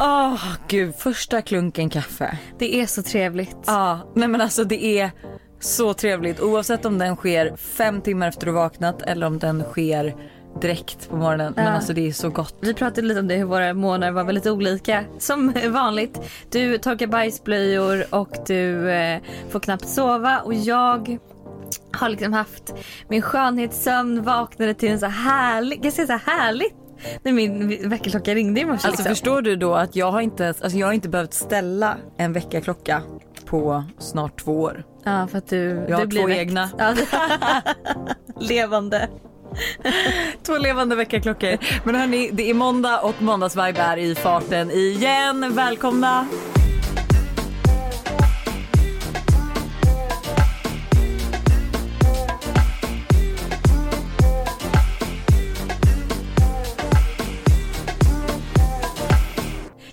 Åh gud, första klunken kaffe. Det är så trevligt. Ja, nej men alltså det är så trevligt oavsett om den sker fem timmar efter du vaknat eller om den sker direkt på morgonen. Men Ja. alltså det är så gott. Vi pratade lite om det hur våra månader var väldigt olika som vanligt. Du torkar bajsblöjor och du eh, får knappt sova och jag har liksom haft min skönhetssömn, vaknade till en så härlig, jag säga så här härligt när min väckarklocka ringde i morse. Alltså liksom. förstår du då att jag har inte, ens- alltså jag har inte behövt ställa en väckarklocka på snart två år. Ja för att du, Jag du har blir två väckt. egna. Ja, Levande. Två levande väckarklockor. Men hörni, det är måndag och måndagsvibe är i farten igen. Välkomna!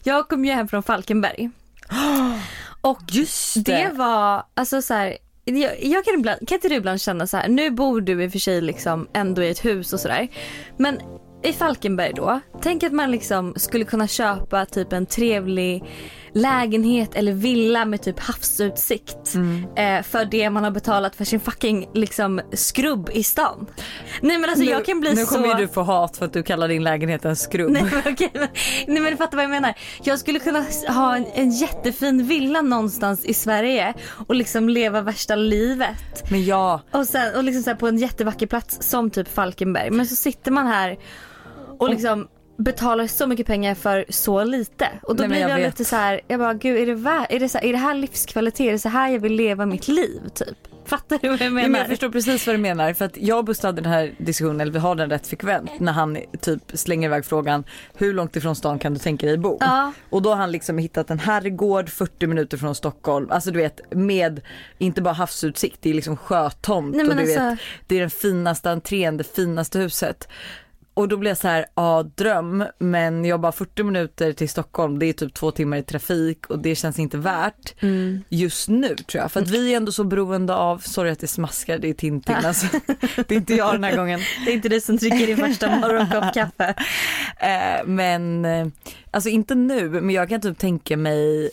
Jag kom ju hem från Falkenberg. Och Just det var, alltså så här, jag, jag kan, ibland, kan inte du ibland känna så här, nu bor du i och för sig liksom ändå i ett hus och sådär. Men i Falkenberg då, tänk att man liksom skulle kunna köpa typ en trevlig lägenhet eller villa med typ havsutsikt eh, för det man har betalat för sin fucking liksom skrubb i stan. Nej men alltså jag kan bli nu så... kommer ju du få hat för att du kallar din lägenhet en skrubb. Nej men, okej, men, nej men du fattar vad jag menar. Jag skulle kunna ha en, en jättefin villa någonstans i Sverige och liksom leva värsta livet. Men ja, Och, sen, och liksom så på en jättevacker plats som typ Falkenberg. Men så sitter man här och liksom betalar så mycket pengar för så lite. Och då Nej, blir jag jag, lite så här, jag bara gud är det, är, det så här, är det här livskvalitet? Är det så här jag vill leva mitt liv typ? Fattar du vad jag menar? men jag förstår precis vad du menar. För att jag och Buster hade den här diskussionen, eller vi har den rätt frekvent, när han typ slänger iväg frågan hur långt ifrån stan kan du tänka dig bo? Ja. Och då har han liksom hittat en herrgård 40 minuter från Stockholm, alltså du vet med inte bara havsutsikt, det är liksom sjötomt Nej, och du alltså- vet det är den finaste entrén, det finaste huset. Och då blir jag så här, ja dröm men jag bara 40 minuter till Stockholm, det är typ två timmar i trafik och det känns inte värt Mm. just nu tror jag. För att vi är ändå så beroende av, sorry att det smaskar, det är Tintin alltså. Det är inte jag den här gången. Det är inte du som dricker din första morgonkopp kaffe. Eh, men eh, alltså inte nu, men jag kan typ tänka mig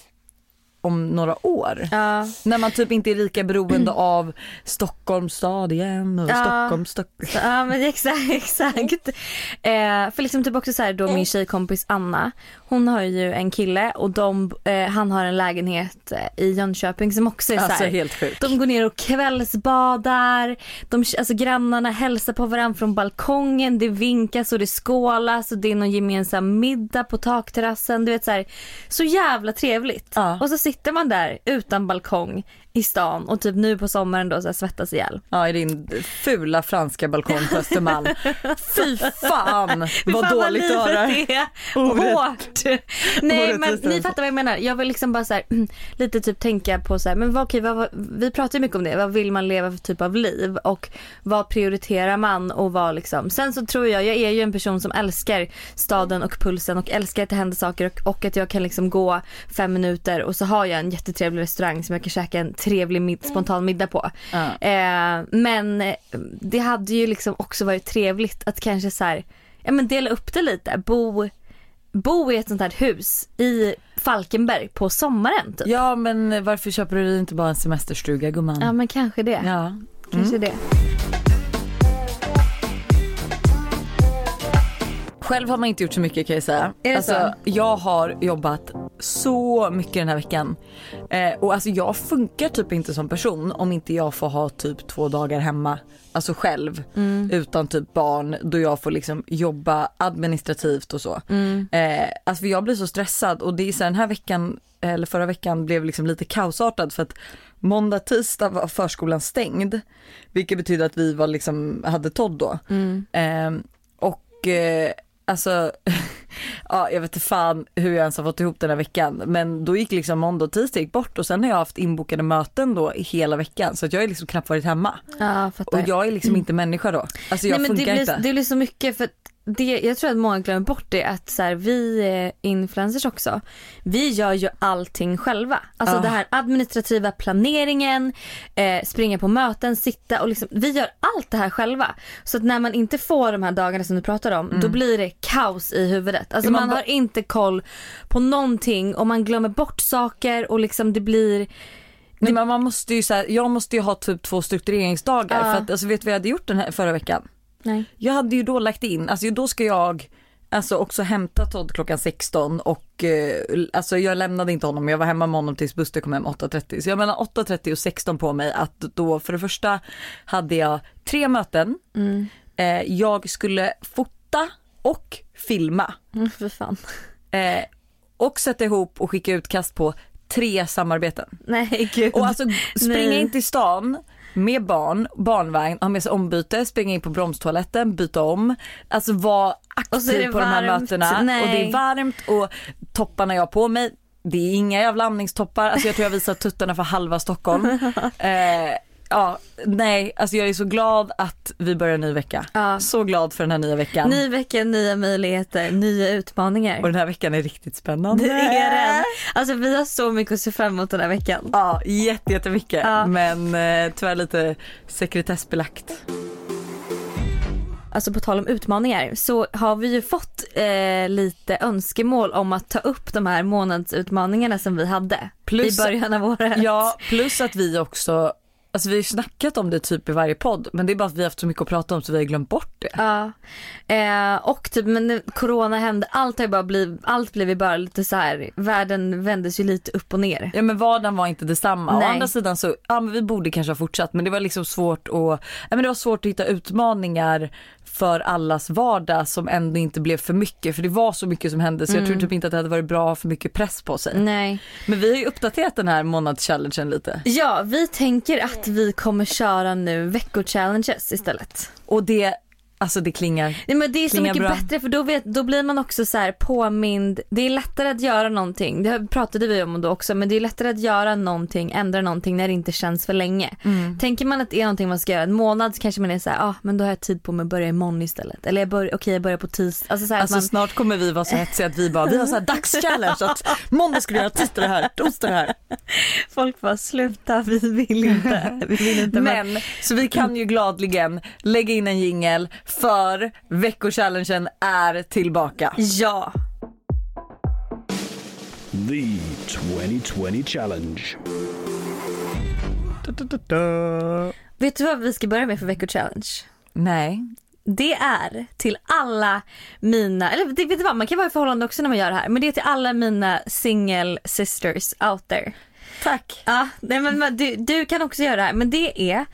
om några år. Ja. När man typ inte är lika beroende av Stockholms stad igen och Ja. Stockholm, Stockholm. Ja men exakt, exakt. Eh, för liksom typ också så här då min tjejkompis Anna, hon har ju en kille och de, eh, han har en lägenhet eh, i Jönköping som också är så Alltså här. helt sjukt. De går ner och kvällsbadar, de, alltså grannarna hälsar på varandra från balkongen, det vinkas och det skålas och det är någon gemensam middag på takterrassen. Du vet så här, så jävla trevligt. Ja. Och så sitter man där utan balkong i stan och typ nu på sommaren då så här svettas ihjäl. Ja i din fula franska balkong på Östermalm. Fy fan Fy vad fan dåligt är Orätt- hårt. Nej men ni alltså. fattar vad jag menar. Jag vill liksom bara så här, lite typ tänka på så här, men vad, okej, vad, vi pratar ju mycket om det. Vad vill man leva för typ av liv och vad prioriterar man och vad liksom. Sen så tror jag, jag är ju en person som älskar staden och pulsen och älskar att det händer saker och, och att jag kan liksom gå fem minuter och så har jag en jättetrevlig restaurang som jag kan käka en trevlig mid, spontan middag på. Ja. Eh, men det hade ju liksom också varit trevligt att kanske så här, ja men dela upp det lite. Bo, bo i ett sånt här hus i Falkenberg på sommaren typ. Ja men varför köper du inte bara en semesterstuga gumman? Ja men kanske det. Ja. Kanske det. Själv har man inte gjort så mycket kan jag säga. Är det alltså, så? Jag har jobbat så mycket den här veckan. Eh, och alltså jag funkar typ inte som person om inte jag får ha typ två dagar hemma. Alltså själv. Mm. Utan typ barn då jag får liksom jobba administrativt och så. Mm. Eh, alltså jag blir så stressad och det är så här, den här veckan eller förra veckan blev liksom lite kaosartad för att måndag, tisdag var förskolan stängd. Vilket betyder att vi var liksom, hade Todd då. Mm. Eh, och eh, alltså, ja jag vet inte fan hur jag ens har fått ihop den här veckan. Men då gick liksom måndag och tisdag bort och sen har jag haft inbokade möten då i hela veckan. Så att jag har liksom knappt varit hemma. Ja fattar. Och jag är liksom inte människa då. Alltså jag Nej, men det funkar blir, inte. det blir så mycket för det, jag tror att många glömmer bort det att så här, vi eh, influencers också, vi gör ju allting själva. Alltså Ja. det här administrativa planeringen, eh, springa på möten, sitta och liksom, vi gör allt det här själva. Så att när man inte får de här dagarna som du pratar om, Mm. då blir det kaos i huvudet. Huvudet. Alltså Man man, har inte koll på någonting och man glömmer bort saker och liksom det blir Nej, men man måste ju så här, jag måste ju ha typ två struktureringsdagar Ja. för att alltså, vet du vad jag hade gjort den här förra veckan? Nej. Jag hade ju då lagt in, alltså då ska jag alltså också hämta Todd klockan 16 och eh, alltså jag lämnade inte honom, jag var hemma med honom tills Buster kom hem 8.30. Så jag mellan 8.30 och 16 på mig att då för det första hade jag tre möten, Mm. eh, jag skulle fota och filma Mm, för fan. eh, och sätta ihop och skicka utkast på tre samarbeten. Nej gud. Och alltså springa Nej. in till stan med barn, barnvagn, ha med sig ombyte, springa in på bromstoaletten, byta om. Alltså vara aktiv på de här varmt. mötena Nej. och det är varmt och topparna jag har på mig, det är inga jävla amningstoppar, alltså jag tror jag visar tuttarna för halva Stockholm. eh, ja, nej, alltså jag är så glad att vi börjar en ny vecka. Ja. Så glad för den här nya veckan. Ny vecka, nya möjligheter, nya utmaningar. Och den här veckan är riktigt spännande. Det är den. Alltså vi har så mycket att se fram emot den här veckan. Ja, jätte, jättemycket. Ja. Men eh, tyvärr lite sekretessbelagt. Alltså på tal om utmaningar så har vi ju fått eh, lite önskemål om att ta upp de här månadsutmaningarna som vi hade Plus- i början av året. Ja, plus att vi också, alltså vi har ju snackat om det typ i varje podd, men det är bara att vi har haft så mycket att prata om så vi har glömt bort det. Ja. Eh, och typ, men nu corona hände, allt har ju bara blivit, allt blev ju bara lite så här, världen vändes ju lite upp och ner. Ja men vardagen var inte detsamma. Å Nej. andra sidan så, ja men vi borde kanske ha fortsatt men det var liksom svårt att, ja men det var svårt att hitta utmaningar för allas vardag som ändå inte blev för mycket för det var så mycket som hände så jag tror typ inte att det hade varit bra att ha för mycket press på sig. Nej. Men vi har ju uppdaterat den här månadschallengen lite Ja, vi tänker att att vi kommer köra nu veckochallenges istället. och det, alltså det klingar Nej men det är så mycket bra. bättre för då, vet, då blir man också så här påmind. Det är lättare att göra någonting, det pratade vi om då också, men det är lättare att göra någonting, ändra någonting när det inte känns för länge. Mm. Tänker man att det är någonting man ska göra en månad så kanske man är så här, ah, men då har jag tid på mig att börja imorgon istället. Eller jag börjar, okej jag börjar på tisdag. Alltså så Alltså man, snart kommer vi vara så hetsiga att vi bara, vi har så här dagschallenge att måndag ska du göra, tisdag det här, torsdag det här. folk bara sluta, vi vill inte. Vi vill inte men, Men så vi kan ju gladligen lägga in en jingel för veckochallengen är tillbaka. ja. The 2020 Challenge. Vet du vad vi ska börja med för veckochallenge? Nej. Det är till alla mina, eller det vet du vad, man kan vara i förhållande också när man gör det här, men det är till alla mina single sisters out there. Tack. Ja, nej men men du, du kan också göra det här, men det är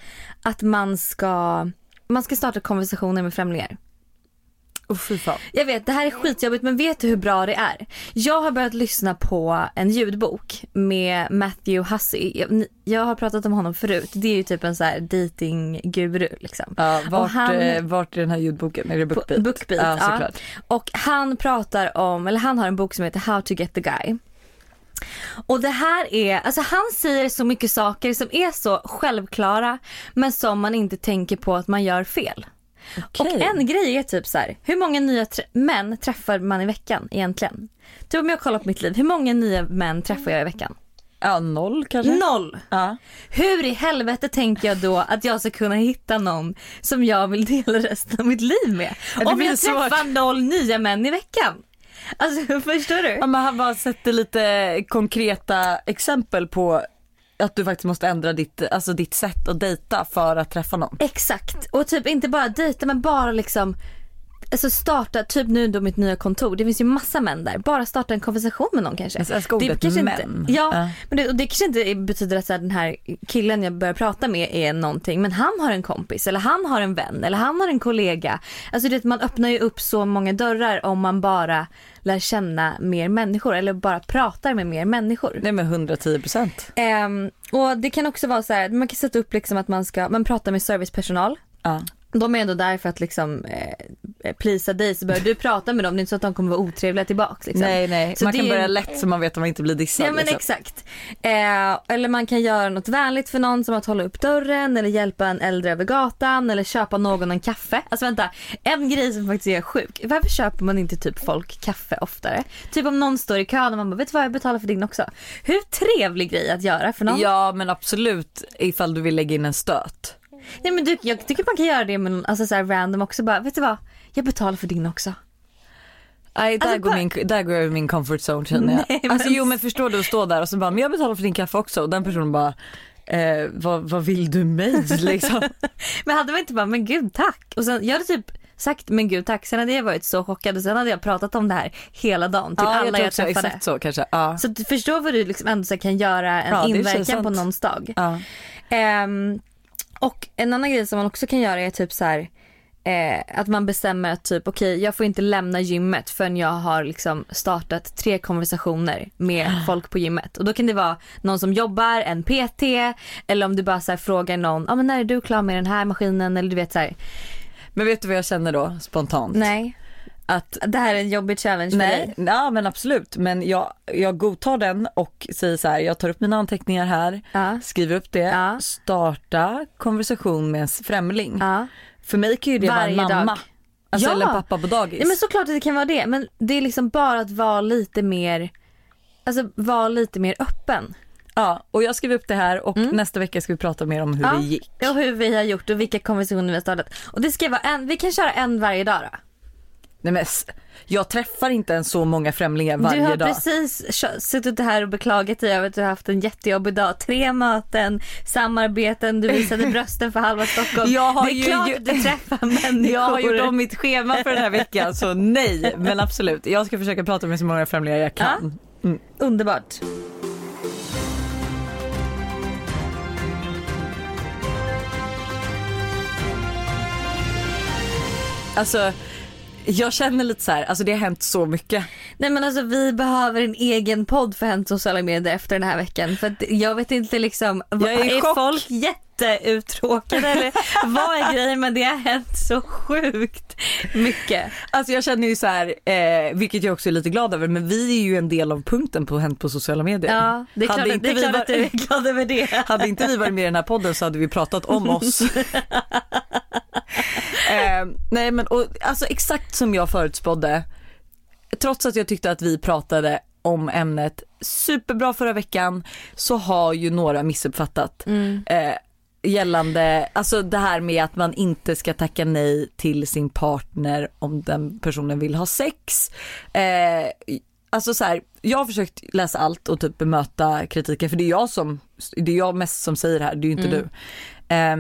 att man ska, man ska starta konversationer med främlingar. Oh, fy fan. Jag vet, det här är skitjobbigt men vet du hur bra det är? Jag har börjat lyssna på en ljudbok med Matthew Hussey. Jag, jag har pratat om honom förut. Det är ju typ en så här dating-guru liksom. Ja, vart, Och han- eh, vart är den här ljudboken? Är det Bookbeat? Bookbeat, ja, ja. Och han pratar om, eller han har en bok som heter How to get the guy. Och det här är, alltså han säger så mycket saker som är så självklara men som man inte tänker på att man gör fel. Och Okej. en grej är typ så här, hur många nya trä- män träffar man i veckan egentligen? Typ om jag kollar på mitt liv, hur många nya män träffar jag i veckan? Ja, noll kanske? Noll! Ja. Hur i helvete tänker jag då att jag ska kunna hitta någon som jag vill dela resten av mitt liv med? Om jag svårt. träffar noll nya män i veckan. Alltså förstår du? Ja, men han bara sätter lite konkreta exempel på att du faktiskt måste ändra ditt, alltså ditt sätt att dejta för att träffa någon. Exakt. Och typ inte bara dejta men bara liksom Alltså starta, typ nu då mitt nya kontor, det finns ju massa män där. Bara starta en konversation med någon kanske. Älskar ordet kanske män. Inte, ja, Ja. men det, och det kanske inte betyder att så här, den här killen jag börjar prata med är någonting. Men han har en kompis eller han har en vän eller han har en kollega. Alltså det, man öppnar ju upp så många dörrar om man bara lär känna mer människor eller bara pratar med mer människor. Nej men 110 procent. Ehm, och det kan också vara så här, man kan sätta upp liksom att man ska, man pratar med servicepersonal. De är ändå där för att liksom eh, plisa dig så börjar du prata med dem, det är inte så att de kommer vara otrevliga tillbaks. Liksom. Nej nej, Så man det kan är- börja lätt så man vet att man inte blir dissad. Ja men liksom. exakt. Eh, eller man kan göra något vänligt för någon som att hålla upp dörren eller hjälpa en äldre över gatan eller köpa någon en kaffe. Alltså vänta, en grej som faktiskt är sjuk. Varför köper man inte typ folk kaffe oftare? Typ om någon står i kön och man bara, vet du vad jag betalar för din också. Hur trevlig grej att göra för någon. Ja men absolut ifall du vill lägga in en stöt. Nej men du, jag tycker man kan göra det med någon, alltså så här random också bara, vet du vad? Jag betalar för din också. Nej, där, Alltså, går bara- min, där går jag ur min comfort zone känner jag. Nej, men- Alltså jo men förstår du att stå där och så bara, men jag betalar för din kaffe också och den personen bara, eh, vad, vad vill du mig liksom? Men hade man inte bara, men gud tack. Och sen, jag hade typ sagt men gud tack, sen hade jag varit så chockad och sen hade jag pratat om det här hela dagen till ja, alla jag jag träffade. exakt så kanske. Ja. Så du förstår vad du liksom ändå kan göra en Ja, inverkan på någons dag. Ja. Ehm, och en annan grej som man också kan göra är typ så här eh, att man bestämmer att typ okej jag får inte lämna gymmet förrän jag har liksom startat tre konversationer med folk på gymmet. Och då kan det vara någon som jobbar, en PT eller om du bara så här frågar någon, ah, men när är du klar med den här maskinen eller du vet så här. Men vet du vad jag känner då spontant? nej Att det här är en jobbig challenge för Nej, dig. ja men absolut. Men jag, jag godtar den och säger så här, jag tar upp mina anteckningar här, Ja. skriver upp det, Ja. starta konversation med en främling. Ja. För mig kan ju det Varje vara en mamma. dag. Alltså, Ja. Eller en pappa på dagis. Ja men såklart att det kan vara det men det är liksom bara att vara lite mer, alltså vara lite mer öppen. Ja, och jag skriver upp det här och nästa vecka ska vi prata mer om hur Ja. det gick. Och hur vi har gjort och vilka konversationer vi har startat. Och det ska vara en, vi kan köra en varje dag då. Nej, men, jag träffar inte ens så många främlingar varje du har dag. precis suttit här och beklagat dig över att du har haft en jättejobbig dag. Tre möten, samarbeten, du visade brösten för halva Stockholm. Jag har det är ju- klart att du träffar människor. Jag har gjort om mitt schema för den här veckan så nej, men absolut. Jag ska försöka prata med så många främlingar jag kan. Underbart. Alltså, jag känner lite så här, alltså det har hänt så mycket. Nej men alltså vi behöver en egen podd för Hänt sociala medier efter den här veckan. För att jag vet inte liksom, Jag är är folk jätteuttråkade eller vad är grejen men det har hänt så sjukt mycket. Alltså jag känner ju så här, eh, vilket jag också är lite glad över, men vi är ju en del av punkten på Hänt på sociala medier. Ja det är Hade klart, att- inte det är vi klart var- att du är glad över det. Hade inte vi varit med i den här podden så hade vi pratat om oss. eh, nej men och, alltså exakt som jag förutspådde, trots att jag tyckte att vi pratade om ämnet superbra förra veckan så har ju några missuppfattat. Eh, gällande, alltså det här med att man inte ska tacka nej till sin partner om den personen vill ha sex. Eh, alltså så här, jag har försökt läsa allt och typ bemöta kritiken för det är jag som, det är jag mest som säger det här, det är ju inte du. Eh,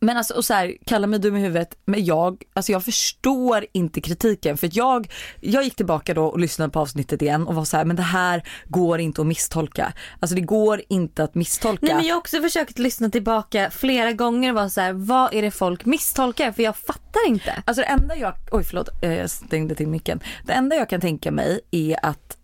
men alltså och så här, kalla mig dum i huvudet, men jag, alltså jag förstår inte kritiken för jag, jag gick tillbaka då och lyssnade på avsnittet igen och var så här, men det här går inte att misstolka. Alltså det går inte att misstolka. Nej men jag har också försökt lyssna tillbaka flera gånger och vara så här, vad är det folk misstolkar? För jag fattar inte. Alltså det enda jag, oj förlåt eh, jag stängde till micken. Det enda jag kan tänka mig är att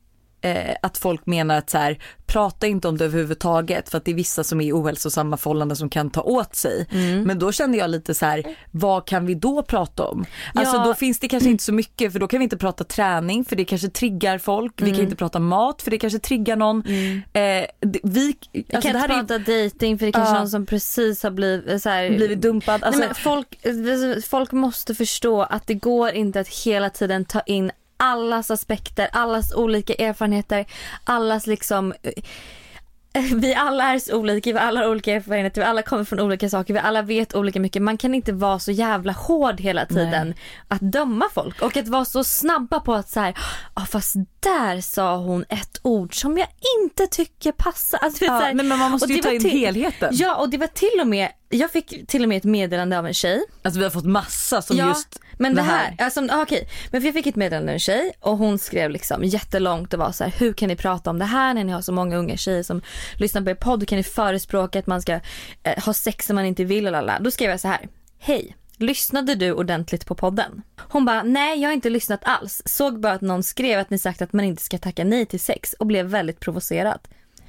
eh, att folk menar att så här, prata inte om det överhuvudtaget för att det är vissa som är i ohälsosamma förhållanden som kan ta åt sig. Mm. Men då kände jag lite så här, vad kan vi då prata om? Alltså Ja. då finns det kanske inte så mycket för då kan vi inte prata träning för det kanske triggar folk. Vi Mm. kan inte prata mat för det kanske triggar någon. Eh, det- vi, Vi alltså kan det inte är prata dating för det är kanske Ja. någon som precis har blivit så här, blivit dumpad. Alltså, Nej, folk, folk måste förstå att det går inte att hela tiden ta in allas aspekter, allas olika erfarenheter, allas liksom vi alla är så olika, vi alla har olika erfarenheter, vi alla kommer från olika saker, vi alla vet olika mycket. Man kan inte vara så jävla hård hela tiden att döma folk och att vara så snabba på att så här, ah, fast där sa hon ett ord som jag inte tycker passar. Alltså, ja, här, men man måste ju ta in till- helheten. Ja och det var till och med, jag fick till och med ett meddelande av en tjej Alltså vi har fått massa som ja, just men det här, alltså, ah, okej. Men jag fick ett meddelande av en tjej och hon skrev liksom jättelångt och var så här, hur kan ni prata om det här när ni har så många unga tjejer som lyssnar på er podd? Hur kan ni förespråka att man ska eh, ha sex när man inte vill? Lalala. Då skrev jag så här, hej. Lyssnade du ordentligt på podden? Hon bara, nej jag har inte lyssnat alls. Såg bara att någon skrev att ni sagt att man inte ska tacka nej till sex och blev väldigt provocerad.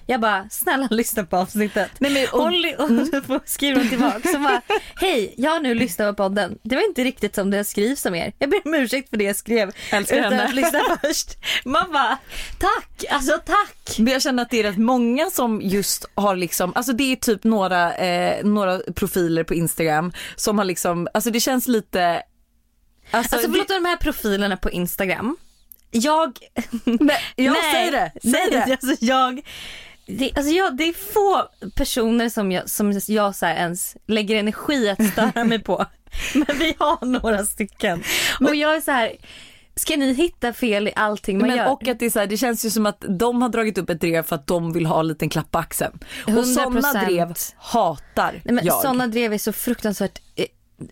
Jag bara, snälla lyssna på avsnittet. Nej, men, och- Hon, li- och så skriver hon tillbaka så bara, hej jag har nu lyssnat på podden. Det var inte riktigt som det skrivs om er. Jag ber om ursäkt för det jag skrev Älskar utan henne. att lyssna först. Man bara, tack, alltså tack. Men jag känner att det är rätt många som just har liksom, alltså det är typ några, eh, några profiler på Instagram som har liksom, alltså det känns lite Alltså, Alltså förlåt de här profilerna på Instagram. Jag, det, nej, jag nej, säger det, säg nej, det. Alltså jag, det, alltså jag, det är få personer som jag, som jag så ens lägger energi att störa mig på. Men vi har några stycken. Och jag är så här, ska ni hitta fel i allting man Men gör? och att det, är så här, det känns ju som att de har dragit upp ett drev för att de vill ha en liten klapp på axeln. Och sådana 100%. drev hatar Nej, men jag. Sådana drev är så fruktansvärt, eh,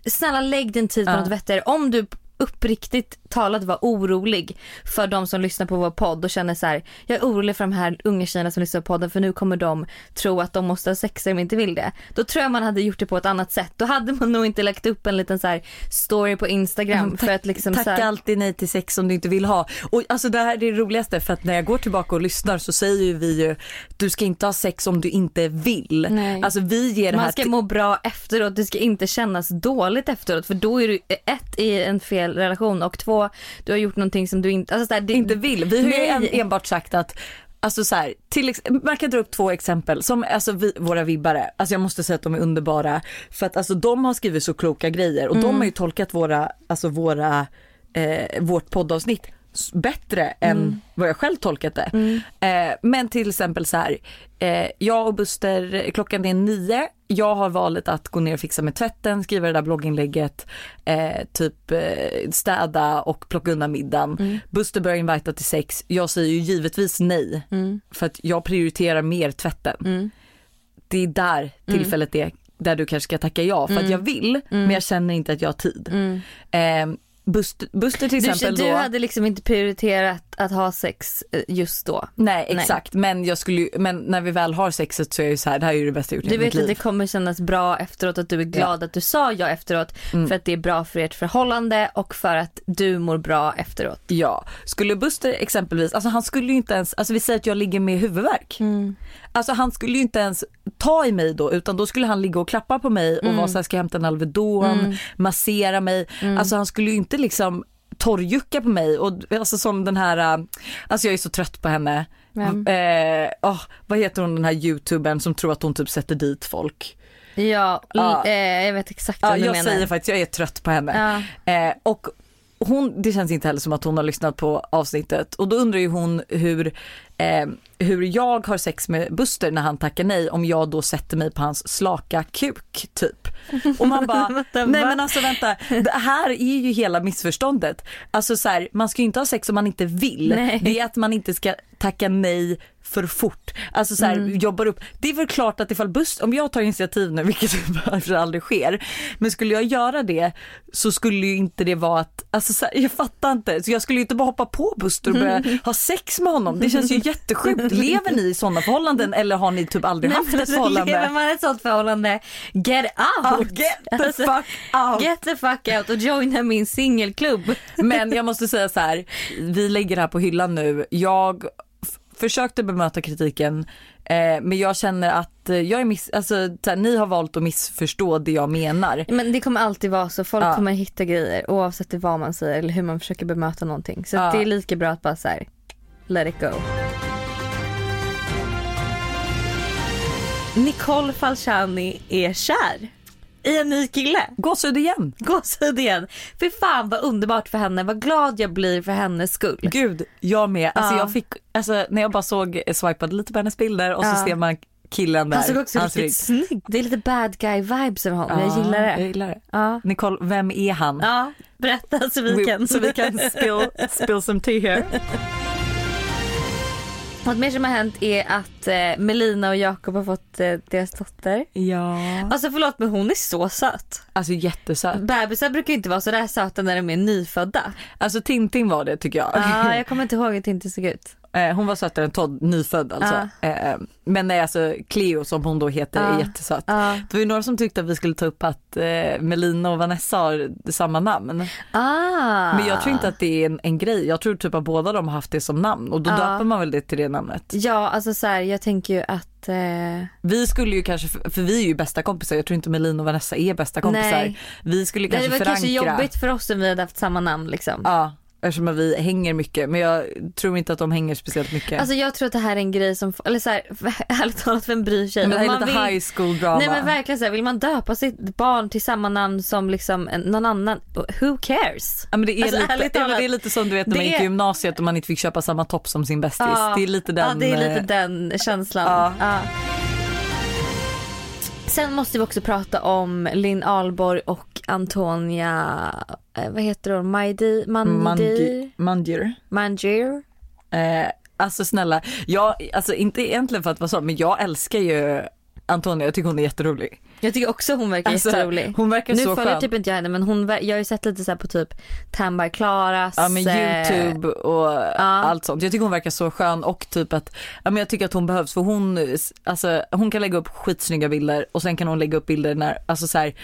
snälla lägg din tid på Ja. något vettigare. Om du uppriktigt talat var orolig för de som lyssnar på vår podd och känner så här, jag är orolig för de här unga tjejerna som lyssnar på podden för nu kommer de tro att de måste ha sex om de inte vill det. Då tror jag man hade gjort det på ett annat sätt. Då hade man nog inte lagt upp en liten så här story på Instagram för att liksom Tacka här, alltid nej till sex som du inte vill ha. Och alltså det här är det roligaste för att när jag går tillbaka och lyssnar så säger ju vi ju du ska inte ha sex om du inte vill. Nej. Alltså vi ger det här man ska må bra efteråt, det ska inte kännas dåligt efteråt för då är du ett i en fel relation och två du har gjort någonting som du inte, alltså så här, det, inte vill. Vi har ju en, enbart sagt att Alltså så här, till, man kan dra upp två exempel som alltså vi, våra vibbare, alltså jag måste säga att de är underbara för att alltså de har skrivit så kloka grejer och de har ju tolkat våra, alltså våra, eh, vårt poddavsnitt bättre än vad jag själv tolkat det. Eh, men till exempel så här, eh, jag och Buster, klockan är nio, jag har valet att gå ner och fixa med tvätten, skriva det där blogginlägget, eh, typ eh, städa och plocka undan middagen. Buster börjar invita till sex, jag säger ju givetvis nej för att jag prioriterar mer tvätten. Det är där tillfället är där du kanske ska tacka ja för att jag vill men jag känner inte att jag har tid. Eh, Buster, Buster till du, exempel du då. hade liksom inte prioriterat att ha sex eh, just då. Nej Nej. exakt men jag skulle men när vi väl har sexet så är ju så här, det här är ju det bästa jag gjort Du vet att det kommer kännas bra efteråt att du är glad att du sa ja efteråt Mm. för att det är bra för ert förhållande och för att du mår bra efteråt. Ja, skulle Buster exempelvis, alltså han skulle ju inte ens, alltså vi säger att jag ligger med huvudvärk. Alltså han skulle ju inte ens ta i mig då utan då skulle han ligga och klappa på mig och vara såhär, ska jag hämta en Alvedon, massera mig. Alltså han skulle ju inte liksom torrjucka på mig och alltså som den här, äh, alltså jag är så trött på henne. Vem? Eh, åh, vad heter hon den här youtubern som tror att hon typ sätter dit folk? Ja, Ja. eh, jag vet exakt vad du jag menar. säger faktiskt, jag är trött på henne. Ja. Eh, och hon, det känns inte heller som att hon har lyssnat på avsnittet och då undrar ju hon hur, eh, hur jag har sex med Buster när han tackar nej om jag då sätter mig på hans slaka kuk typ. Och man bara, nej men alltså vänta, det här är ju hela missförståndet. Alltså så här, man ska ju inte ha sex om man inte vill. Nej. Det är att man inte ska tacka nej för fort. Alltså så här, Mm. jobbar upp. Det är väl klart att ifall Buster, om jag tar initiativ nu, vilket aldrig sker, men skulle jag göra det så skulle ju inte det vara att, alltså så här, jag fattar inte, så jag skulle ju inte bara hoppa på Buster och börja ha sex med honom. Det känns ju jättesjukt. Lever ni i sådana förhållanden eller har ni typ aldrig Nej, haft ett alltså, förhållande? Lever man i ett sånt förhållande, get out! get the Alltså, fuck out. Get the fuck out och joina min singelklubb. Men jag måste säga så här, vi lägger det här på hyllan nu. Jag försökte bemöta kritiken eh, men jag känner att eh, jag är miss, alltså, så här, ni har valt att missförstå det jag menar. Men det kommer alltid vara så, folk Ja. kommer hitta grejer oavsett vad man säger eller hur man försöker bemöta någonting. Så Ja. det är lika bra att bara så här, let it go. Nicole Falciani är kär i en ny kille. Gåshud igen. Gåshud igen. Fy fan vad underbart för henne, vad glad jag blir för hennes skull. Gud, jag med. Alltså, Ja. jag fick, alltså, när jag bara såg, swipade lite på hennes bilder och så Ja. ser man killen där. Han såg också hans riktigt snygg. Det är lite bad guy vibes över honom, jag Ja, gillar Jag det. gillar det. Ja. Nicole, vem är han? ja, berätta så vi kan. Så vi kan spill, spill some tea here. Något mer som har hänt är att eh, Melina och Jakob har fått eh, deras dotter. Ja. Alltså förlåt men hon är så söt. Alltså jättesöt. Bebisar brukar inte vara så där söta när de är nyfödda. Alltså Tintin var det tycker jag. Ja, jag kommer inte ihåg hur Tintin såg ut. Eh, Hon var sötare än Todd, nyfödd alltså. Eh, Men nej, alltså Cleo som hon då heter är Ja. jättesöt. Ja. Det var ju några som tyckte att vi skulle ta upp att eh, Melina och Vanessa har samma namn. Ah. Men jag tror inte att det är en, en grej. Jag tror typ att båda de har haft det som namn och då Ja. döper man väl det till det namnet. Ja, alltså så här, jag tänker ju att eh, Vi skulle ju kanske, för vi är ju bästa kompisar, jag tror inte Melina och Vanessa är bästa kompisar. Nej. Vi skulle det kanske var förankra. kanske jobbigt för oss om vi hade haft samma namn liksom. Ja, eftersom vi hänger mycket men jag tror inte att de hänger speciellt mycket. Alltså jag tror att det här är en grej som, eller så här, ärligt talat vem bryr sig? men det här är man lite vill- high school drama. Nej men verkligen så här, vill man döpa sitt barn till samma namn som liksom en, någon annan, who cares? Ja, men det, är Alltså, lite, ärligt ja, talat, det är lite som du vet när man gick i gymnasiet och man inte fick köpa samma topp som sin bästis. Ja, det är lite den. Ja det är lite eh, den känslan. Ja. Ja. Sen måste vi också prata om Linn Ahlborg och Antonia, eh, vad heter hon, Majdi, Mandi, Mandir. Mandir. Eh, alltså snälla, jag, alltså inte egentligen för att vara så, men jag älskar ju Antonia, jag tycker hon är jätterolig. Jag tycker också hon verkar Alltså, jätterolig. hon verkar nu så följer skön. typ inte jag henne men hon, jag har ju sett lite så här på typ Tambar Klaras. Ja men eh, youtube och allt sånt. Jag tycker hon verkar så skön och typ att, ja men jag tycker att hon behövs för hon, alltså hon kan lägga upp skitsnygga bilder och sen kan hon lägga upp bilder när, alltså så här,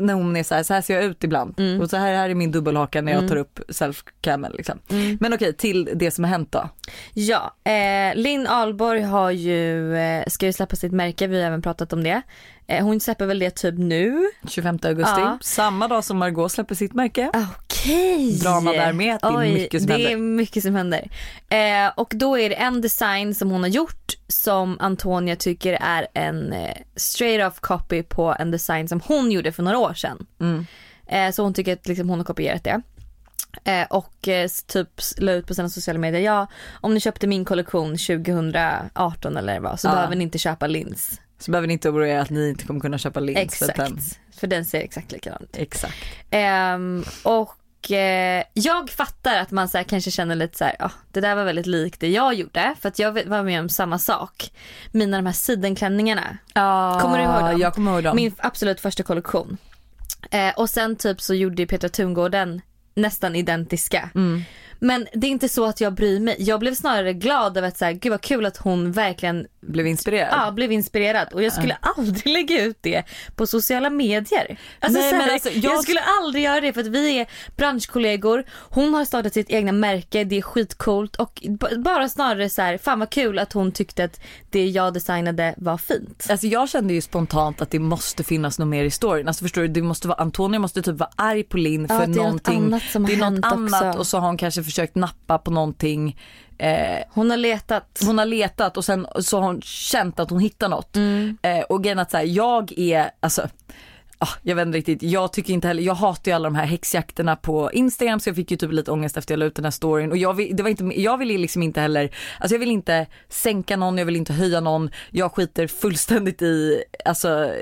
när hon är så här, så här ser jag ut ibland Mm. och så här, här är min dubbelhaka när jag tar upp self-camen liksom. Mm. Men okej till det som har hänt då. Ja, eh, Linn Ahlborg har ju, eh, ska ju släppa sitt märke, vi har även pratat om det. Eh, hon släpper väl det typ nu. 25 augusti, Ja. samma dag som Margot släpper sitt märke. Okej. Drama där med, det är Oj, mycket som det händer. är mycket som händer. Eh, och då är det en design som hon har gjort som Antonia tycker är en eh, straight off copy på en design som hon gjorde för några år sedan. Mm. Eh, så hon tycker att liksom, hon har kopierat det. Eh, och eh, typ la ut på sina sociala medier, ja om ni köpte min kollektion 2018 eller vad så Ja. behöver ni inte köpa lins. Så behöver ni inte oroa er att ni inte kommer kunna köpa lins. för Exakt, den- för den ser exakt likadan ut. Exakt. Ehm, och eh, jag fattar att man så här, kanske känner lite så här, "Ah, det där var väldigt likt det jag gjorde för att jag var med om samma sak. Mina de här sidenklänningarna, Ja, Kommer du ihåg dem? Jag kommer ihåg dem. min absolut första kollektion. Eh, och sen typ så gjorde Petra Tungården nästan identiska. Mm. Men det är inte så att jag bryr mig. Jag blev snarare glad över att så här, gud vad kul att hon verkligen Blev inspirerad. ja, blev inspirerad. Och jag skulle aldrig lägga ut det på sociala medier. Alltså, Nej, här, men alltså, jag... jag- skulle aldrig göra det för att vi är branschkollegor. Hon har startat sitt egna märke, det är skitcoolt och bara snarare så här, fan vad kul att hon tyckte att det jag designade var fint. Alltså jag kände ju spontant att det måste finnas något mer i storyn. Alltså förstår du, det måste vara, Antonija måste typ vara arg på Linn Ja, för det är något någonting. annat som det är något annat också. och så har hon kanske försökt nappa på någonting. Eh, Hon har letat. hon har letat och sen så har hon känt att hon hittar något. Mm. Eh, och grejen att så här, jag är, alltså ah, jag vet inte riktigt, jag tycker inte heller, jag hatar ju alla de här häxjakterna på Instagram så jag fick ju typ lite ångest efter jag la ut den här storyn och jag vill, det var inte, jag vill liksom inte heller, alltså jag vill inte sänka någon, jag vill inte höja någon, jag skiter fullständigt i alltså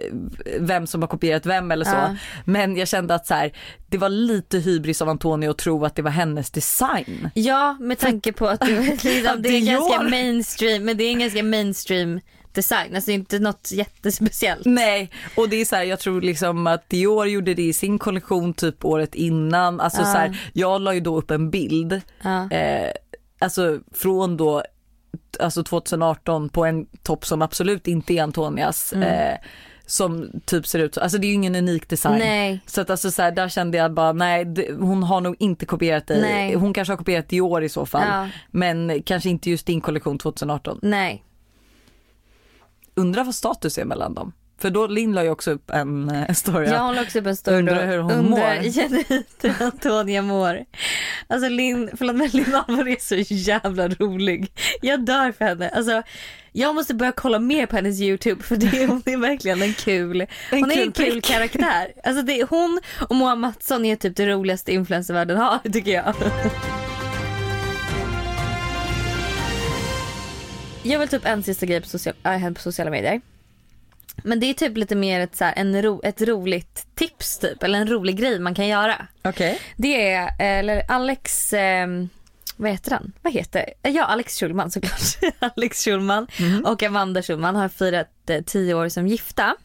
vem som har kopierat vem eller så. Ja. Men jag kände att så här, det var lite hybris av Antonio att tro att det var hennes design. Ja, med tanke på att det, liksom, det är ganska mainstream, men det är en ganska mainstream design, alltså inte något jättespeciellt. Nej, och det är så här, jag tror liksom att Dior gjorde det i sin kollektion typ året innan. Alltså Ja. så här, jag la ju då upp en bild, Ja. eh, alltså från då, alltså 2018 på en topp som absolut inte är Antonias. Eh, som typ ser ut så, alltså det är ju ingen unik design. Nej. Så att alltså så här, där kände jag bara nej det, hon har nog inte kopierat dig. Nej. Hon kanske har kopierat Dior i så fall. Ja. Men kanske inte just din kollektion 2018. Nej. Undrar vad status är mellan dem. För då Linn la ju också upp en eh, story. Jag håller också upp en story Undrar hur hon Undrar mår. genuint hur Antonia mår. Alltså Linn, förlåt men Linn är så jävla rolig. Jag dör för henne. Alltså, jag måste börja kolla mer på hennes YouTube för det, hon är verkligen en kul, hon är en kul karaktär. Alltså det, hon och Moa Mattsson är typ det roligaste influencervärlden har tycker jag. Jag vill typ en sista grej på, social, äh, på sociala medier. Men det är typ lite mer ett, så här, en ro, ett roligt tips typ, eller en rolig grej man kan göra. Okej. Det är, eller Alex, eh, vad heter han? Vad heter? Ja, Alex Schulman såklart. Alex Schulman och Amanda Schulman har firat eh, tio år som gifta.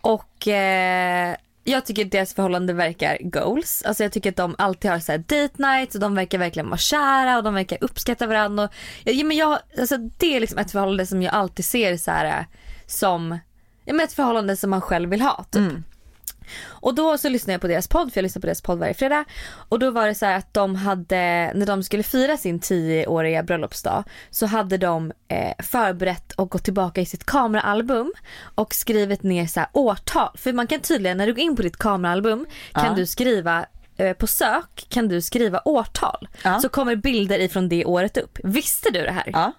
Och eh, jag tycker deras förhållande verkar goals. Alltså jag tycker att de alltid har så här date nights och de verkar verkligen vara kära och de verkar uppskatta varandra. Och, ja, men jag, alltså det är liksom ett förhållande som jag alltid ser så här eh, som ja, men ett förhållande som man själv vill ha. Typ. Mm. Och då så lyssnade jag på deras podd, för jag lyssnar på deras podd varje fredag. Och då var det så här att de hade, när de skulle fira sin 10-åriga bröllopsdag så hade de eh, förberett och gått tillbaka i sitt kameraalbum och skrivit ner så årtal. För man kan tydligen, när du går in på ditt kameraalbum kan Ja. du skriva eh, på sök kan du skriva årtal. Ja. Så kommer bilder ifrån det året upp. Visste du det här? Ja.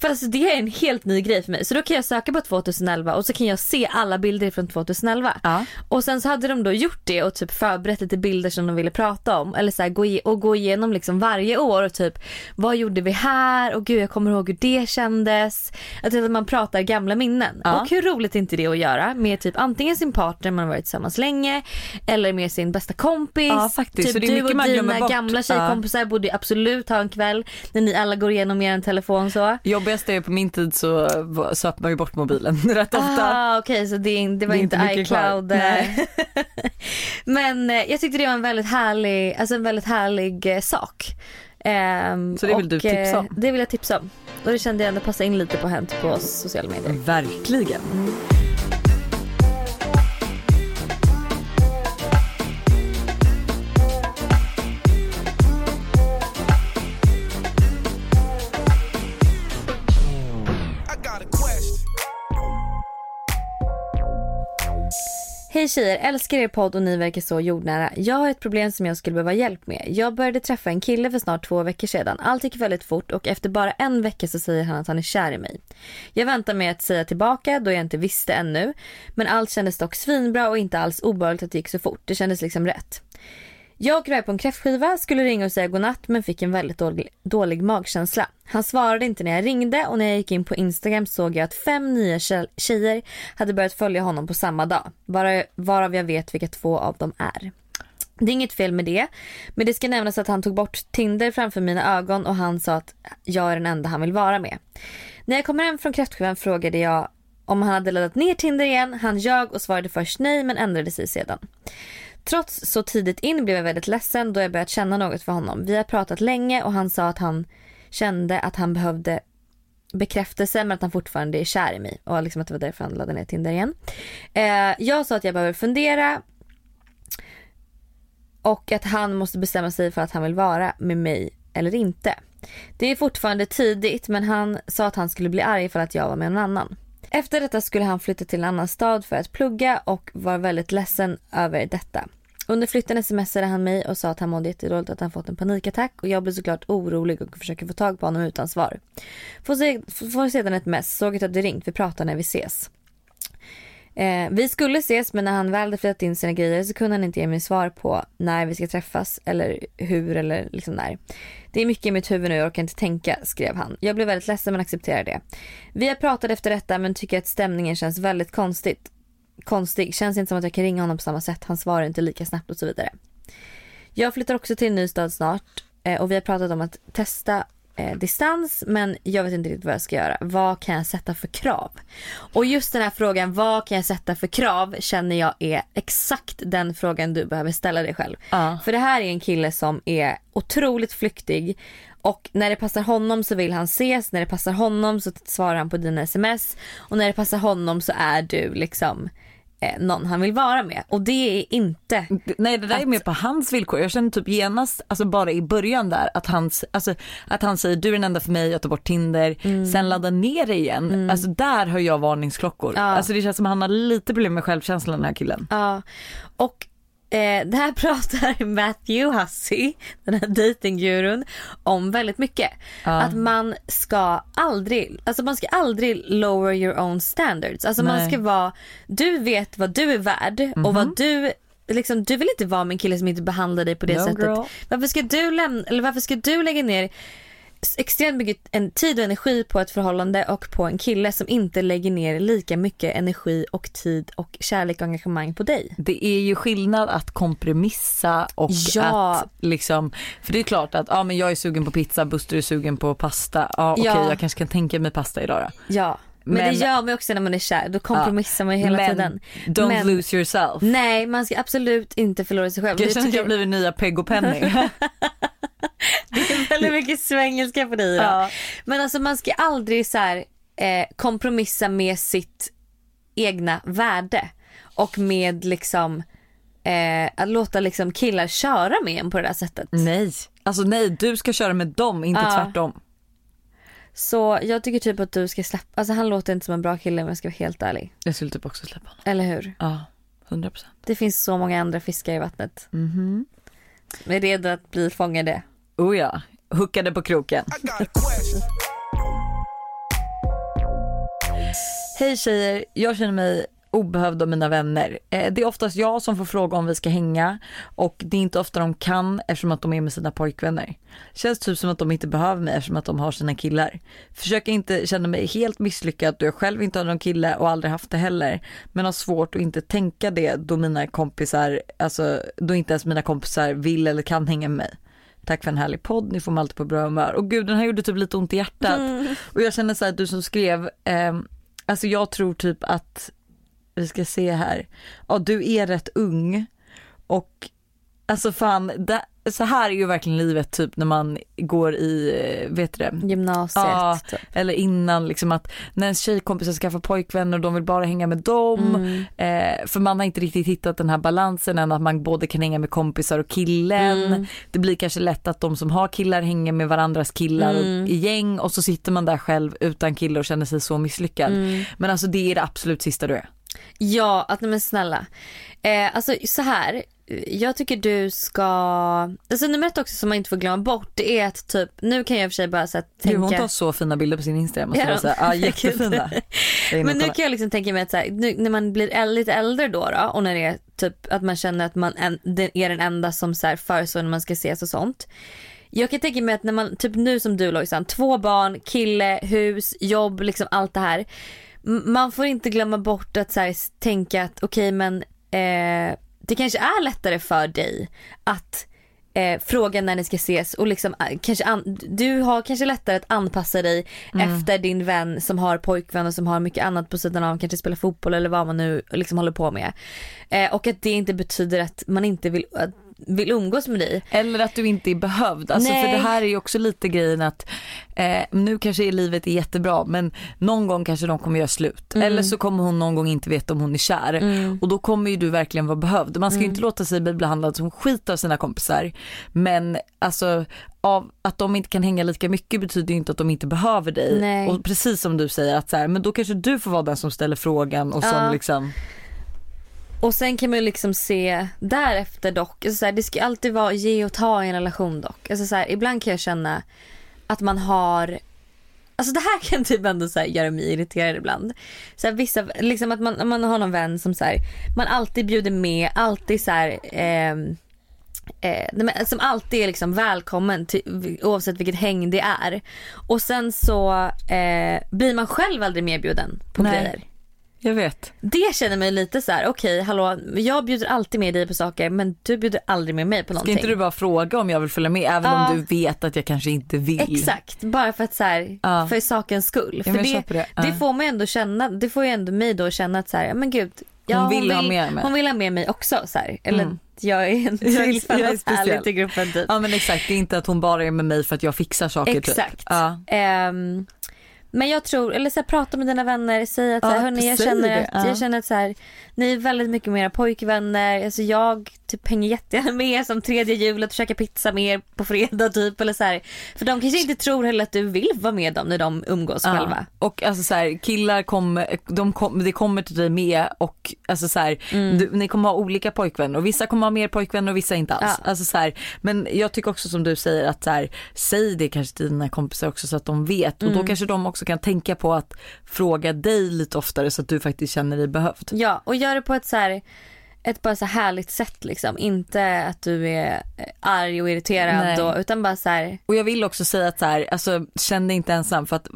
För alltså det är en helt ny grej för mig. Så då kan jag söka på 2011 och så kan jag se alla bilder från 2011. Ja. Och sen så hade de då gjort det och typ förberett lite bilder som de ville prata om. Eller så här, gå, och gå igenom liksom varje år och typ vad gjorde vi här? Och gud jag kommer ihåg hur det kändes. Att man pratar gamla minnen. Ja. Och hur roligt är inte det att göra med typ antingen sin partner man har varit tillsammans länge eller med sin bästa kompis. Ja, faktiskt. Typ du och dina gamla Ja. tjejkompisar borde absolut ha en kväll när ni alla går igenom er telefon så. Jobbigast är på min tid så söp man ju bort mobilen rätt ofta. Ah, Okej så det, det var Det inte, inte iCloud. eh. Men eh, jag tyckte det var en väldigt härlig, alltså en väldigt härlig eh, sak. Ehm, Så det vill du och, tipsa eh, om? Det vill jag tipsa om. Och det kände jag ändå passa in lite på Hänt på sociala medier. Verkligen. I Hej tjejer, älskar er podd och ni verkar så jordnära. Jag har ett problem som jag skulle behöva hjälp med. Jag började träffa en kille för snart två veckor sedan. Allt gick väldigt fort och efter bara en vecka så säger han att han är kär i mig. Jag väntar med att säga tillbaka då jag inte visste ännu. Men allt kändes dock svinbra och inte alls obehagligt att det gick så fort. Det kändes liksom rätt. Jag och på en kräftskiva, skulle ringa och säga godnatt men fick en väldigt dålig, dålig magkänsla. Han svarade inte när jag ringde och när jag gick in på Instagram såg jag att fem nya tjejer hade börjat följa honom på samma dag. Bara, varav jag vet vilka två av dem är. Det är inget fel med det, men det ska nämnas att han tog bort Tinder framför mina ögon och han sa att jag är den enda han vill vara med. När jag kommer hem från kräftskivan frågade jag om han hade laddat ner Tinder igen. Han ljög och svarade först nej men ändrade sig sedan. Trots så tidigt in blev jag väldigt ledsen då jag börjat känna något för honom. Vi har pratat länge och han sa att han kände att han behövde bekräftelse men att han fortfarande är kär i mig och liksom att det var därför han laddade ner Tinder igen. Eh, jag sa att jag behöver fundera och att han måste bestämma sig för att han vill vara med mig eller inte. Det är fortfarande tidigt men han sa att han skulle bli arg för att jag var med någon annan. Efter detta skulle han flytta till en annan stad för att plugga och var väldigt ledsen över detta. Under flytten smsade han mig och sa att han mådde jättedåligt att han fått en panikattack och jag blev såklart orolig och försöker få tag på honom utan svar. Får, se, får sedan ett mess, såg att du hade ringt, vi pratar när vi ses. Eh, vi skulle ses men när han väl hade flyttat in sina grejer så kunde han inte ge mig svar på när vi ska träffas eller hur eller liksom när. Det är mycket i mitt huvud nu, jag orkar inte tänka, skrev han. Jag blev väldigt ledsen men accepterade det. Vi har pratat efter detta men tycker att stämningen känns väldigt konstigt. Konstig, känns inte som att jag kan ringa honom på samma sätt, han svarar inte lika snabbt och så vidare. Jag flyttar också till en ny stad snart eh, och vi har pratat om att testa eh, distans men jag vet inte riktigt vad jag ska göra. Vad kan jag sätta för krav? Och just den här frågan, vad kan jag sätta för krav känner jag är exakt den frågan du behöver ställa dig själv. Ja. För det här är en kille som är otroligt flyktig och när det passar honom så vill han ses, när det passar honom så svarar han på dina sms och när det passar honom så är du liksom någon han vill vara med. Och det är inte Nej det där är Att- mer på hans villkor. Jag känner typ genast, alltså bara i början där att, hans, alltså, att han säger du är den enda för mig, jag tar bort Tinder, sen laddar ner det igen. Alltså där har jag varningsklockor. Ja. Alltså det känns som att han har lite problem med självkänslan den här killen. Ja, och eh, det här pratar Matthew Hussey, den här datinggurun, om väldigt mycket. Ja. Att man ska aldrig, alltså man ska aldrig lower your own standards. Alltså man Nej. ska vara, du vet vad du är värd och vad du Liksom, du vill inte vara med en kille som inte behandlar dig på det No, sättet. girl. Varför ska du lämna, eller varför ska du lägga ner extremt mycket en tid och energi på ett förhållande och på en kille som inte lägger ner lika mycket energi och tid och kärlek och engagemang på dig. Det är ju skillnad att kompromissa och Ja. att liksom, för det är klart att ja men jag är sugen på pizza, Buster är sugen på pasta, ja okej Ja. jag kanske kan tänka mig pasta idag då. Ja, men, Men- det gör man också när man är kär. Då kompromissar man ju hela men tiden. don't Men- lose yourself. Nej, man ska absolut inte förlora sig själv. Jag känner att jag blivit nya Peg och Penny. Väldigt mycket svengelska på dig idag. Ja. Men alltså man ska aldrig så här, eh, kompromissa med sitt egna värde. Och med liksom eh, att låta liksom killar köra med en på det där sättet. nej, alltså nej du ska köra med dem, inte Ja. tvärtom. Så jag tycker typ att du ska släppa, alltså han låter inte som en bra kille om jag ska vara helt ärlig. Jag skulle typ också släppa honom. Eller hur? Ja, 100 procent. Det finns så många andra fiskar i vattnet. Mhm. Vi är redo att bli fångade. Oh ja, hookade på kroken. Hej tjejer, jag känner mig obehövd av mina vänner. Eh, Det är oftast jag som får fråga om vi ska hänga och det är inte ofta de kan eftersom att de är med sina pojkvänner. Känns typ som att de inte behöver mig eftersom att de har sina killar. Försöker inte känna mig helt misslyckad då jag själv inte har någon kille och aldrig haft det heller. Men har svårt att inte tänka det då mina kompisar, alltså då inte ens mina kompisar vill eller kan hänga med mig. Tack för en härlig podd, ni får mig alltid på bra humör. Och gud den här gjorde typ lite ont i hjärtat. Och jag känner så här, du som skrev, ehm, alltså jag tror typ att, vi ska se här, ja du är rätt ung och alltså fan, det, så här är ju verkligen livet typ när man går i, eh, vet du det? Gymnasiet. Ja, typ. eller innan liksom att när ens tjejkompisar skaffar pojkvänner och de vill bara hänga med dem. Mm. Eh, för man har inte riktigt hittat den här balansen än att man både kan hänga med kompisar och killen. Mm. Det blir kanske lätt att de som har killar hänger med varandras killar Mm. i gäng och så sitter man där själv utan kille och känner sig så misslyckad. Mm. Men alltså det är det absolut sista du är. Ja, att, nej men snälla. Eh, alltså så här. Jag tycker du ska, alltså nummer ett också som man inte får glömma bort det är att typ, nu kan jag i och för sig bara så här, Gud, hon tänka. tar så fina bilder på sin Instagram. Ja, jag säga. Ja, jättefina. Jag är inne Men och nu kan jag liksom tänka mig att så här, nu, när man blir lite äldre då, då och när det är typ att man känner att man är den enda som så här föreslår när man ska ses och sånt. Jag kan tänka mig att när man, typ nu som du Lojsan, två barn, kille, hus, jobb, liksom allt det här. Man får inte glömma bort att så här, tänka att okej men eh, det kanske är lättare för dig att eh, fråga när ni ska ses och liksom eh, kanske an- du har kanske lättare att anpassa dig efter din vän som har pojkvän och som har mycket annat på sidan av, kanske spela fotboll eller vad man nu liksom håller på med. Eh, och att det inte betyder att man inte vill, att, vill umgås med dig. Eller att du inte är behövd. Alltså för det här är ju också lite grejen att eh, nu kanske livet är jättebra men någon gång kanske de kommer göra slut. Mm. Eller så kommer hon någon gång inte veta om hon är kär. Och då kommer ju du verkligen vara behövd. Man ska Mm. ju inte låta sig bli behandlad som skit av sina kompisar. Men alltså av att de inte kan hänga lika mycket betyder ju inte att de inte behöver dig. Nej. Och precis som du säger att så här, men då kanske du får vara den som ställer frågan och som Ja. liksom Och sen kan man ju liksom se därefter dock, alltså så här, det ska alltid vara ge och ta i en relation dock. Alltså så här, ibland kan jag känna att man har Alltså det här kan typ ändå så göra mig irriterad ibland. Så här, vissa, liksom att man, man har någon vän som så här, man alltid bjuder med, alltid så här, ehm, eh, men som alltid är liksom välkommen till, oavsett vilket häng det är. Och sen så eh, blir man själv aldrig medbjuden på Nej. grejer. Jag vet. Det känner mig lite så här: okej hallå jag bjuder alltid med dig på saker men du bjuder aldrig med mig på Ska någonting. inte du bara fråga om jag vill följa med även Ja. om du vet att jag kanske inte vill? Exakt, bara för att så här, Ja. för sakens skull. Ja, För det, det. Ja. det får mig ändå känna, det får ju ändå mig då känna att så här, men gud. Ja, Hon vill ha med mig. Hon vill ha med mig också så här. Eller Mm. jag är en tillfälligt speciell. härlig till gruppen typ. Ja men exakt, det är inte att hon bara är med mig för att jag fixar saker Exakt. typ. Ja. Ehm, men jag tror, eller så här, prata med dina vänner, säg att så här, Ja, hörni, jag känner det, att, ja. jag känner att så här, ni är väldigt mycket mera pojkvänner. Alltså jag typ hänger jättegärna med er som tredje hjulet och käkar pizza med er på fredag typ. Eller så här. För de kanske inte tror heller att du vill vara med dem när de umgås själva. Och alltså så här, killar kommer, de kom, det kommer till dig med och alltså så här, Mm. du, ni kommer ha olika pojkvänner och vissa kommer ha mer pojkvänner och vissa inte alls. Ja. Alltså så här, men jag tycker också som du säger att så här, säg det kanske till dina kompisar också så att de vet och Mm. då kanske de också kan tänka på att fråga dig lite oftare så att du faktiskt känner dig behövd. Ja, och gör det på ett så här ett bara så här härligt sätt liksom. Inte att du är arg och irriterad då, utan bara så här. Och jag vill också säga att så här, alltså känn dig inte ensam för att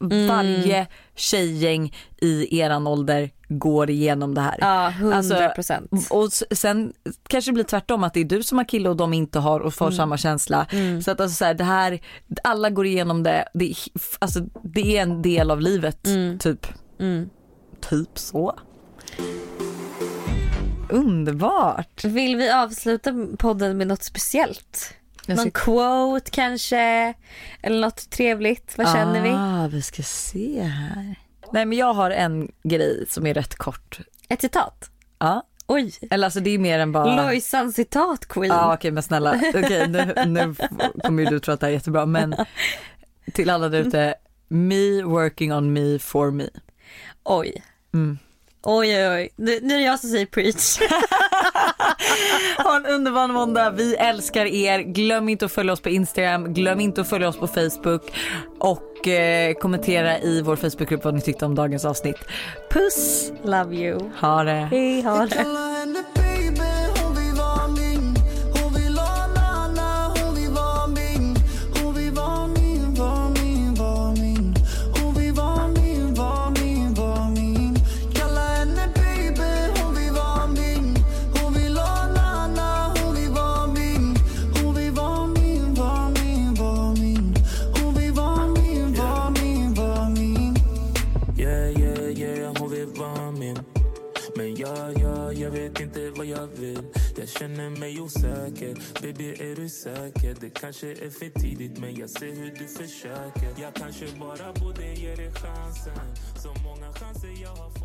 Mm. varje tjejgäng i eran ålder går igenom det här. Ja, hundra Alltså, procent. Och s- sen kanske det blir tvärtom att det är du som har kille och de inte har och får samma känsla. Så att alltså så här, det här, alla går igenom det, det, är, alltså, det är en del av livet typ. Mm. Typ så. Underbart. Vill vi avsluta podden med något speciellt? Jag Någon ska- quote kanske? Eller något trevligt? Vad känner vi? Ah, vi ska se här. Nej men jag har en grej som är rätt kort. Ett citat? Ja. Oj! Eller alltså det är mer än bara... Lojsan citat queen. Ja okej men snälla, okej nu, nu kommer ju du tro att det här är jättebra men till alla där ute, me working on me for me. Oj. Mm. Oj oj oj. Nu, nu är det jag som säger preach. Ha en underbar måndag. Vi älskar er. Glöm inte att följa oss på Instagram. Glöm inte att följa oss på Facebook. Och eh, kommentera i vår Facebookgrupp vad ni tyckte om dagens avsnitt. Puss! Love you. Ha det. Hej, ha det. känner mig osäker. Baby, är du säker? Det kanske är för tidigt men jag ser hur du försöker. Jag kanske bara borde ge dig chansen. Så många chanser jag har fått.